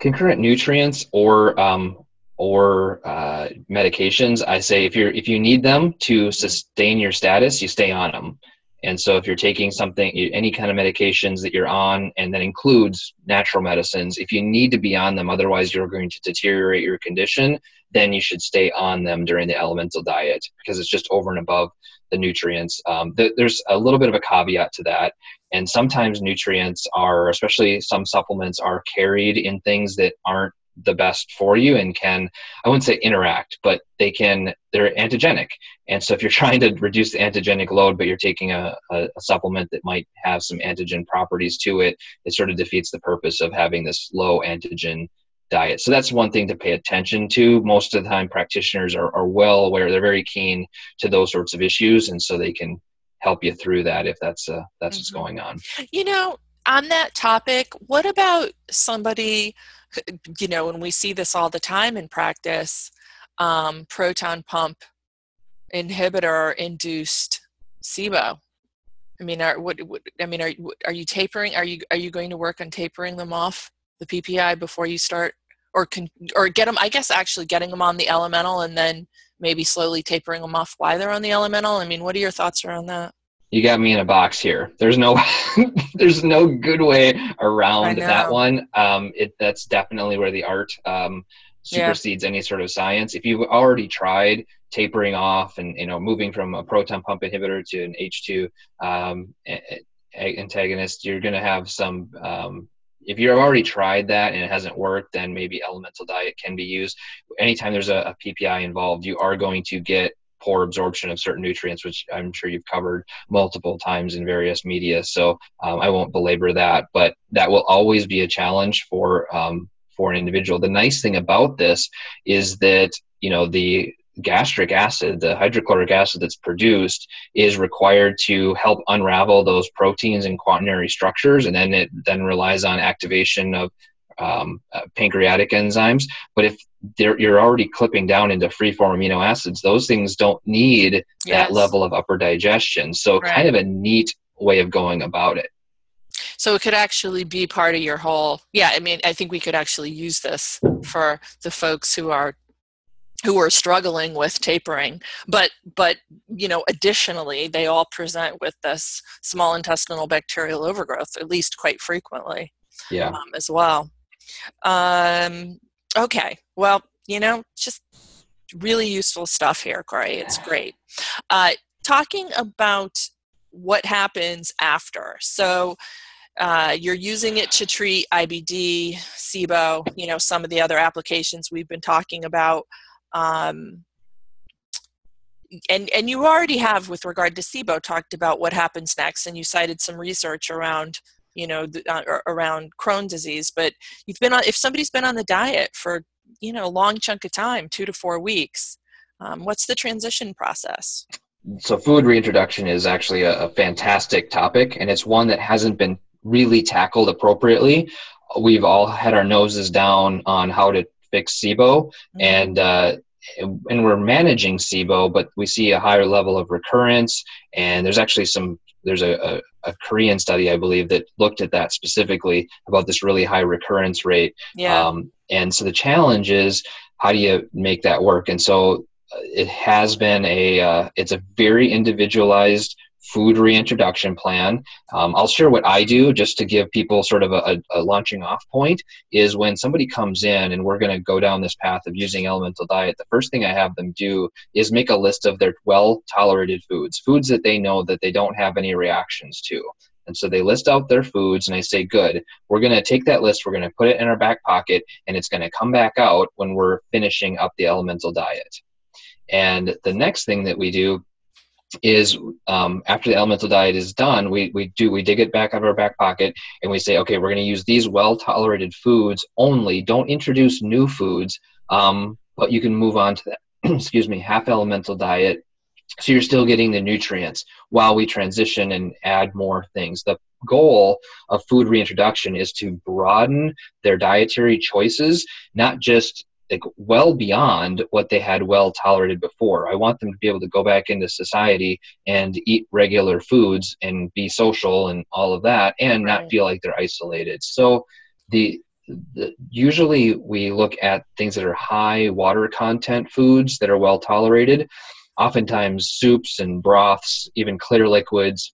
Concurrent nutrients or um, or uh, medications, I say if you're if you need them to sustain your status, you stay on them. And so if you're taking something, any kind of medications that you're on, and that includes natural medicines, if you need to be on them, otherwise you're going to deteriorate your condition, then you should stay on them during the elemental diet because it's just over and above the nutrients. Um, th- there's a little bit of a caveat to that. And sometimes nutrients are, especially some supplements, are carried in things that aren't the best for you and can i wouldn't say interact but they can they're antigenic. And so if you're trying to reduce the antigenic load but you're taking a, a, a, supplement that might have some antigen properties to it it sort of defeats the purpose of having this low antigen diet. So that's one thing to pay attention to. Most of the time practitioners are, are well aware they're very keen to those sorts of issues and so they can help you through that if that's uh, that's mm-hmm. what's going on. You know on that topic what about somebody you know, and we see this all the time in practice, um, proton pump inhibitor induced SIBO. I mean, are what, what I mean, are are you tapering? Are you are you going to work on tapering them off the PPI before you start, or can or get them? I guess actually getting them on the elemental and then maybe slowly tapering them off while they're on the elemental. I mean, what are your thoughts around that? You got me in a box here. There's no, there's no good way around that one. Um, it that's definitely where the art um, supersedes yeah. any sort of science. If you've already tried tapering off and you know moving from a proton pump inhibitor to an H2 um, antagonist, you're going to have some. Um, if you've already tried that and it hasn't worked, then maybe elemental diet can be used. Anytime there's a, a PPI involved, you are going to get poor absorption of certain nutrients, which I'm sure you've covered multiple times in various media. So um, I won't belabor that, but that will always be a challenge for um, for an individual. The nice thing about this is that you know the gastric acid, the hydrochloric acid that's produced, is required to help unravel those proteins and quaternary structures, and then it then relies on activation of um, uh, pancreatic enzymes. But if you're already clipping down into free form amino acids, those things don't need yes. that level of upper digestion. So, right. kind of a neat way of going about it. So it could actually be part of your whole. Yeah, I mean, I think we could actually use this for the folks who are who are struggling with tapering but but you know additionally they all present with this small intestinal bacterial overgrowth at least quite frequently yeah um, as well um, okay well you know just really useful stuff here corey. It's great. Uh, talking about what happens after. So uh, you're using it to treat IBD, SIBO, you know, some of the other applications we've been talking about. Um, and and you already have with regard to SIBO talked about what happens next, and you cited some research around you know the, uh, around Crohn disease. But you've been on if somebody's been on the diet for you know a long chunk of time, two to four weeks. Um, what's the transition process? So food reintroduction is actually a, a fantastic topic, and it's one that hasn't been really tackled appropriately. We've all had our noses down on how to fix SIBO, mm-hmm. and uh, and we're managing SIBO, but we see a higher level of recurrence. And there's actually some there's a, a, a, Korean study I believe that looked at that specifically about this really high recurrence rate. Yeah. Um, and so the challenge is how do you make that work? And so uh, it has been a uh, it's a very individualized food reintroduction plan. Um, I'll share what I do just to give people sort of a, a launching off point is when somebody comes in and we're going to go down this path of using elemental diet, the first thing I have them do is make a list of their well tolerated foods, foods that they know that they don't have any reactions to. And so they list out their foods, and I say, Good, we're going to take that list, we're going to put it in our back pocket, and it's going to come back out when we're finishing up the elemental diet. And the next thing that we do is um, after the elemental diet is done, we, we do we dig it back out of our back pocket and we say, okay, we're going to use these well tolerated foods only. Don't introduce new foods, um, but you can move on to that. excuse me, half elemental diet. So you're still getting the nutrients while we transition and add more things. The goal of food reintroduction is to broaden their dietary choices, not just like well beyond what they had well tolerated before. I want them to be able to go back into society and eat regular foods and be social and all of that and right. not feel like they're isolated. So the, the usually we look at things that are high water content foods that are well tolerated. Oftentimes soups and broths, even clear liquids,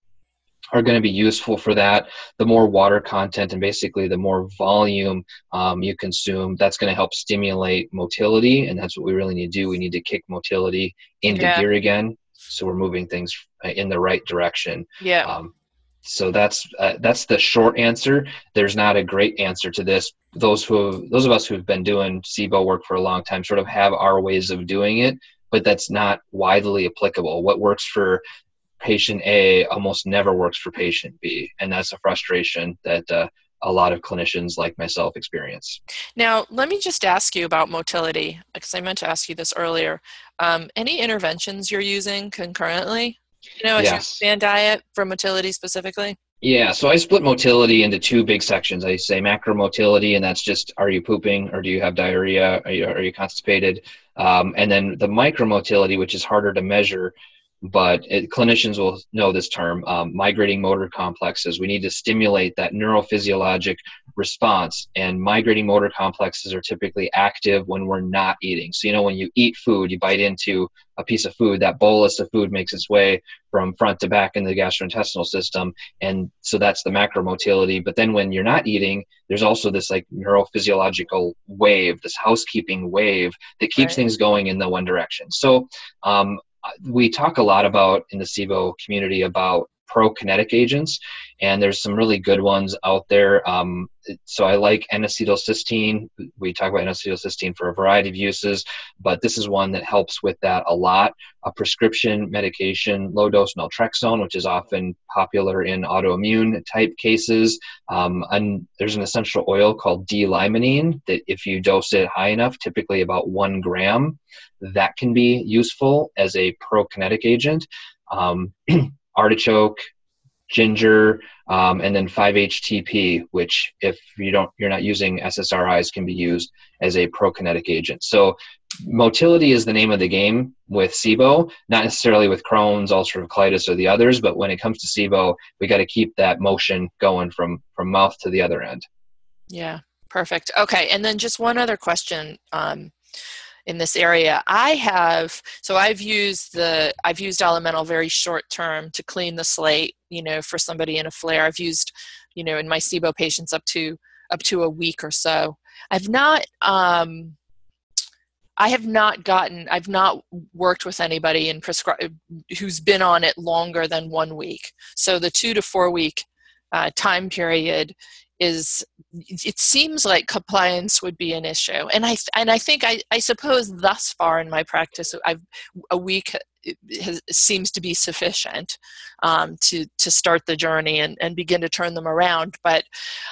are going to be useful for that. The more water content and basically the more volume um, you consume, that's going to help stimulate motility, and that's what we really need to do. We need to kick motility into yeah. gear again, so we're moving things in the right direction. Yeah. Um, so that's uh, that's the short answer. There's not a great answer to this. Those who those of us who've been doing SIBO work for a long time sort of have our ways of doing it, but that's not widely applicable. What works for patient A almost never works for patient B, and that's a frustration that uh, a lot of clinicians like myself experience. Now, let me just ask you about motility, because I meant to ask you this earlier. Um, any interventions you're using concurrently? You know, as yes. your diet for motility specifically? Yeah, so I split motility into two big sections. I say macro motility, and that's just are you pooping or do you have diarrhea? Are you, are you constipated? Um, and then the micro motility, which is harder to measure, but it, clinicians will know this term um, migrating motor complexes. We need to stimulate that neurophysiologic response, and migrating motor complexes are typically active when we're not eating. So, you know, when you eat food, you bite into a piece of food, that bolus of food makes its way from front to back in the gastrointestinal system. And so that's the macromotility. But then when you're not eating, there's also this like neurophysiological wave, this housekeeping wave that keeps right. things going in the one direction. So um, we talk a lot about in the SIBO community about prokinetic agents, and there's some really good ones out there. Um, so I like N-acetylcysteine. We talk about N-acetylcysteine for a variety of uses, but this is one that helps with that a lot. A prescription medication, low dose naltrexone, which is often popular in autoimmune type cases. Um, and there's an essential oil called D-limonene that if you dose it high enough, typically about one gram, that can be useful as a prokinetic agent. Um, artichoke, ginger, um, and then 5-HTP, which if you don't, you're not using SSRIs, can be used as a prokinetic agent. So motility is the name of the game with SIBO, not necessarily with Crohn's, ulcerative colitis, or the others, but when it comes to SIBO, we got to keep that motion going from from mouth to the other end. Yeah, perfect. Okay, and then just one other question. Um, in this area. I have so I've used the I've used elemental very short term to clean the slate, you know, for somebody in a flare. I've used, you know, in my SIBO patients up to up to a week or so. I've not um I have not gotten I've not worked with anybody in prescribe who's been on it longer than one week. So the 2 to 4 week uh, time period is it seems like compliance would be an issue and i and i think i, I suppose thus far in my practice i've a week has, seems to be sufficient um, to to start the journey and, and begin to turn them around but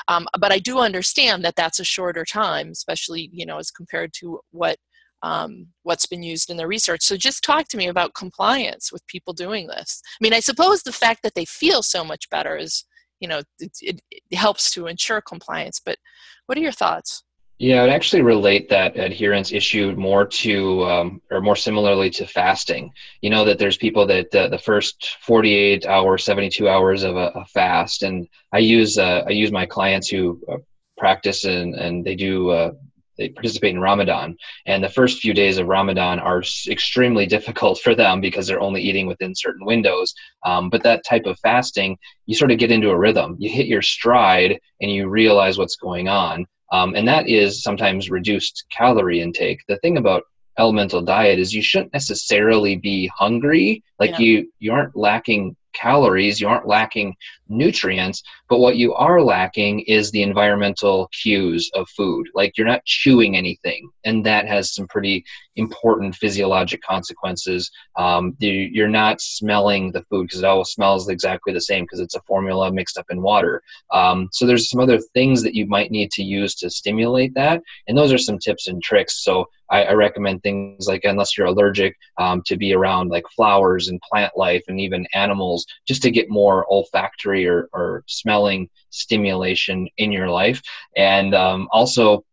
um, but i do understand that that's a shorter time especially you know as compared to what um, what's been used in the research. So just talk to me about compliance with people doing this. I mean, I suppose the fact that they feel so much better is you know it, it, it helps to ensure compliance but what are your thoughts yeah, I would actually relate that adherence issue more to, um, or more similarly to fasting. You know that there's people that uh, the first 48 hours, 72 hours of a, a fast, and I use uh, I use my clients who uh, practice and and they do uh, they participate in Ramadan, and the first few days of Ramadan are extremely difficult for them because they're only eating within certain windows. Um, but that type of fasting, you sort of get into a rhythm. You hit your stride, and you realize what's going on, um, and that is sometimes reduced calorie intake. The thing about elemental diet is you shouldn't necessarily be hungry like yeah. you you aren't lacking calories, you aren't lacking nutrients, but what you are lacking is the environmental cues of food. Like you're not chewing anything, and that has some pretty important physiologic consequences. Um, you're not smelling the food because it all smells exactly the same because it's a formula mixed up in water. Um, so there's some other things that you might need to use to stimulate that, and those are some tips and tricks. So I, recommend things like unless you're allergic um, to be around like flowers and plant life and even animals just to get more olfactory or, or smelling stimulation in your life and um, also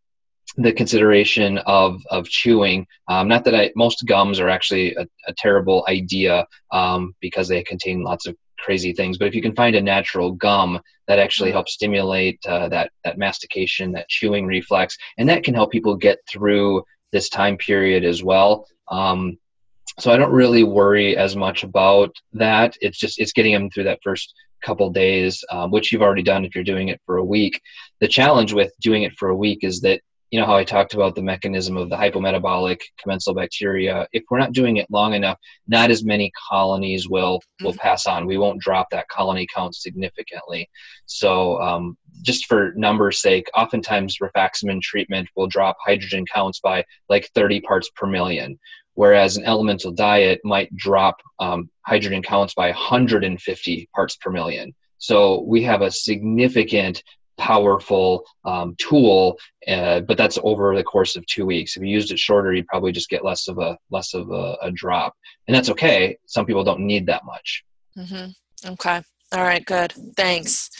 the consideration of of chewing. Um, not that I most gums are actually a, a terrible idea um, because they contain lots of crazy things. But if you can find a natural gum that actually helps stimulate uh, that that mastication, that chewing reflex, and that can help people get through this time period as well. Um, so I don't really worry as much about that. It's just it's getting them through that first couple days, um, which you've already done if you're doing it for a week. The challenge with doing it for a week is that you know how I talked about the mechanism of the hypometabolic commensal bacteria. If we're not doing it long enough, not as many colonies will will mm-hmm. pass on. We won't drop that colony count significantly. So um, just for numbers sake, oftentimes rifaximin treatment will drop hydrogen counts by like 30 parts per million, whereas an elemental diet might drop um, hydrogen counts by 150 parts per million. So we have a significant powerful um, tool, uh, but that's over the course of two weeks. If you used it shorter, you'd probably just get less of a less of a, a drop, and that's okay. Some people don't need that much. Mm-hmm. Okay. All right. Good. Thanks.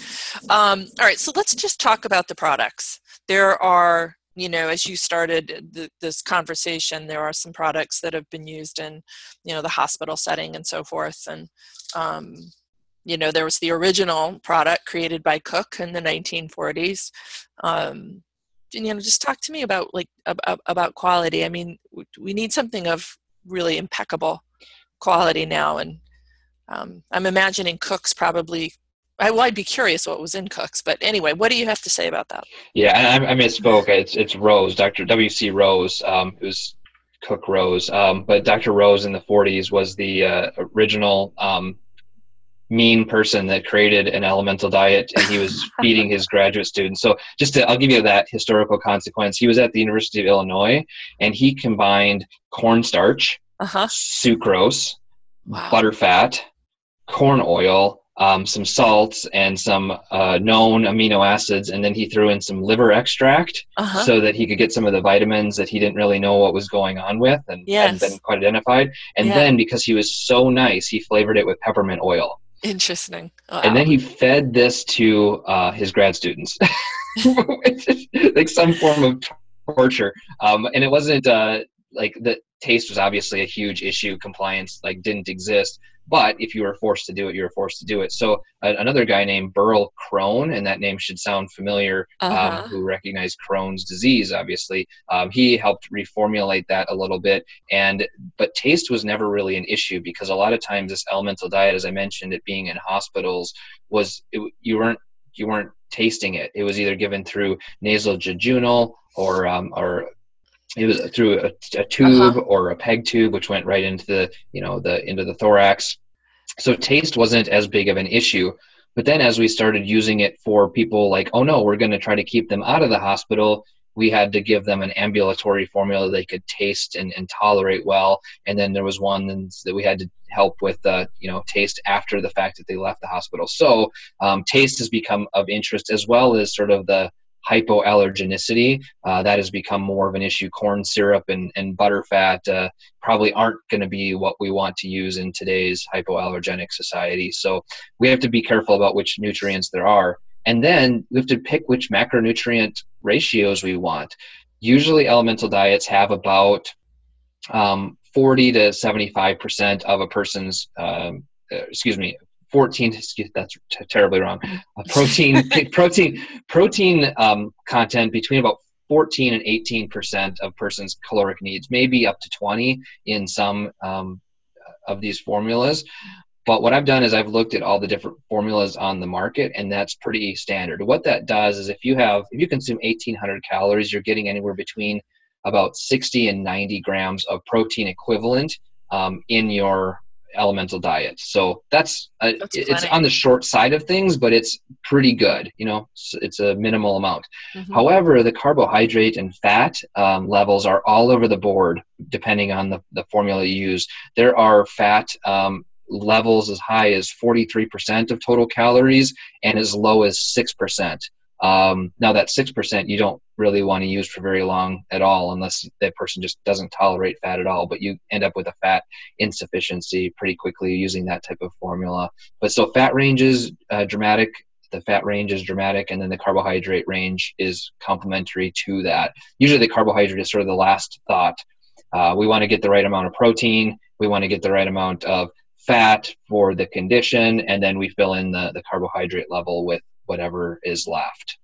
Um, all right. So let's just talk about the products. There are you know as you started this conversation there are some products that have been used in you know the hospital setting and so forth and um, you know there was the original product created by cook in the 1940s um, you know just talk to me about like about, about quality. I mean we need something of really impeccable quality now and um, i'm imagining cooks probably I, well, I'd be curious what was in Cooks, but anyway, what do you have to say about that? Yeah, I, I misspoke. It's it's Rose, Dr. W. C. Rose, um, who's Cook Rose, um, but Dr. Rose in the 40s was the uh, original um, mean person that created an elemental diet, and he was feeding his graduate students. So, just to, I'll give you that historical consequence. He was at the University of Illinois, and he combined cornstarch, uh-huh. sucrose, wow. butterfat, corn oil, um, some salts and some uh, known amino acids, and then he threw in some liver extract uh-huh. so that he could get some of the vitamins that he didn't really know what was going on with and yes. hadn't been quite identified. And yeah. then because he was so nice, he flavored it with peppermint oil. Interesting. Wow. And then he fed this to uh, his grad students, like some form of torture. Um, and it wasn't uh, like the taste was obviously a huge issue. Compliance like didn't exist but if you were forced to do it, you were forced to do it. So uh, another guy named Burrill Crohn, and that name should sound familiar, um, uh-huh. um, who recognized Crohn's disease, obviously, um, he helped reformulate that a little bit. And but taste was never really an issue because a lot of times this elemental diet, as I mentioned, it being in hospitals, was it, you weren't you weren't tasting it. It was either given through nasal jejunal or um, or it was through a, a tube uh-huh. or a peg tube which went right into the you know the into the thorax. So taste wasn't as big of an issue but then as we started using it for people like oh no we're going to try to keep them out of the hospital we had to give them an ambulatory formula they could taste and, and tolerate well. And then there was one that we had to help with uh, you know taste after the fact that they left the hospital. So um, taste has become of interest as well as sort of the hypoallergenicity. Uh, that has become more of an issue. Corn syrup and, and butterfat uh, probably aren't going to be what we want to use in today's hypoallergenic society. So we have to be careful about which nutrients there are. And then we have to pick which macronutrient ratios we want. Usually, elemental diets have about um, 40 to 75% of a person's um, uh, excuse me 14 excuse, that's terribly wrong. Uh, protein protein protein um, content between about 14 and 18 percent of person's caloric needs maybe up to 20 in some um, of these formulas. But what i've done is i've looked at all the different formulas on the market and that's pretty standard. What that does is if you have if you consume 1800 calories you're getting anywhere between about 60 and 90 grams of protein equivalent um, in your elemental diet. So that's, uh, that's it's on the short side of things, but it's pretty good. You know, it's, it's a minimal amount. Mm-hmm. However, the carbohydrate and fat um, levels are all over the board depending on the, the formula you use. There are fat um, levels as high as 43% of total calories and as low as 6%. Um, now that six percent you don't really want to use for very long at all, unless that person just doesn't tolerate fat at all. But you end up with a fat insufficiency pretty quickly using that type of formula. But so fat range is uh, dramatic. The fat range is dramatic, and then the carbohydrate range is complementary to that. Usually, the carbohydrate is sort of the last thought. Uh, we want to get the right amount of protein. We want to get the right amount of fat for the condition, and then we fill in the, the carbohydrate level with whatever is left.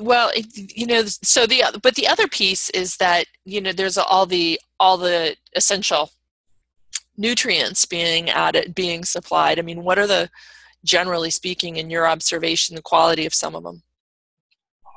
Well you know so the but the other piece is that you know there's all the all the essential nutrients being added being supplied. I mean what are the generally speaking in your observation the quality of some of them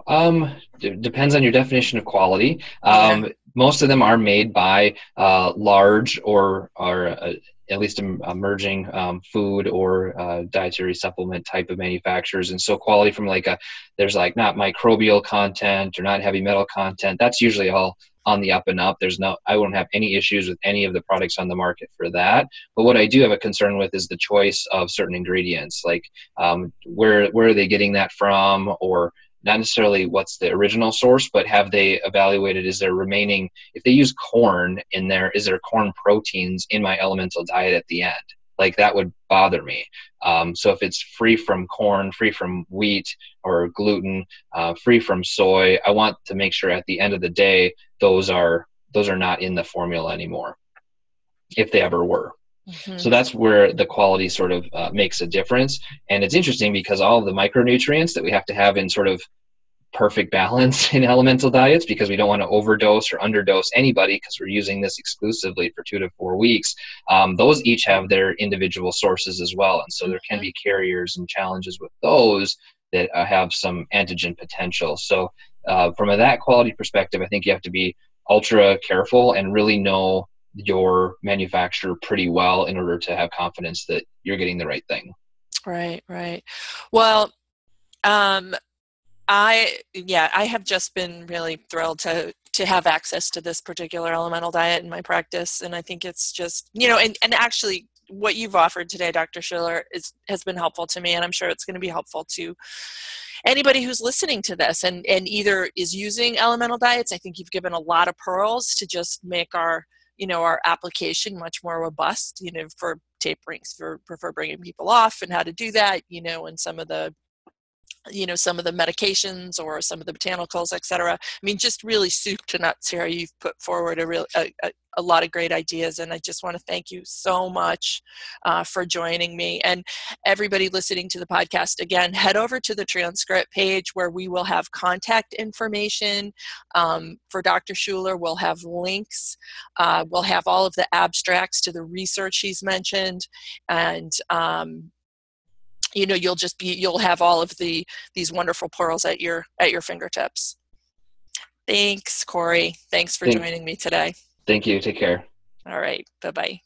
um d- depends on your definition of quality. Um okay. most of them are made by uh, large or are uh, at least emerging um, food or uh, dietary supplement type of manufacturers. And so quality from like a there's like not microbial content or not heavy metal content that's usually all on the up and up. There's no i won't have any issues with any of the products on the market for that. But what i do have a concern with is the choice of certain ingredients like um, where where are they getting that from or not necessarily what's the original source, but have they evaluated is there remaining, if they use corn in there, is there corn proteins in my elemental diet at the end? like that would bother me. Um, so if it's free from corn, free from wheat or gluten, uh, free from soy, I want to make sure at the end of the day those are those are not in the formula anymore, if they ever were. Mm-hmm. So that's where the quality sort of uh, makes a difference. And it's interesting because all the micronutrients that we have to have in sort of perfect balance in elemental diets because we don't want to overdose or underdose anybody because we're using this exclusively for two to four weeks. Um, those each have their individual sources as well. And so there can mm-hmm. be carriers and challenges with those that uh, have some antigen potential. So, uh, from a that quality perspective, I think you have to be ultra careful and really know your manufacturer pretty well in order to have confidence that you're getting the right thing. Right, right. Well, um, I yeah, I have just been really thrilled to to have access to this particular elemental diet in my practice, and I think it's just you know, and and actually what you've offered today, Dr. Schuler, is has been helpful to me, and I'm sure it's going to be helpful to anybody who's listening to this and and either is using elemental diets. I think you've given a lot of pearls to just make our you know our application much more robust you know for taperings for, for bringing people off and how to do that you know and some of the you know some of the medications or some of the botanicals etc i mean just really soup to nuts here. You've put forward a real a, a, a lot of great ideas and i just want to thank you so much uh, for joining me. And everybody listening to the podcast again head over to the transcript page where we will have contact information um, for dr schuler we'll have links uh, we'll have all of the abstracts to the research he's mentioned. And um, you know you'll just be you'll have all of the these wonderful pearls at your at your fingertips. Thanks corey. Thanks for thank, joining me today. Thank you. Take care. All right. Bye bye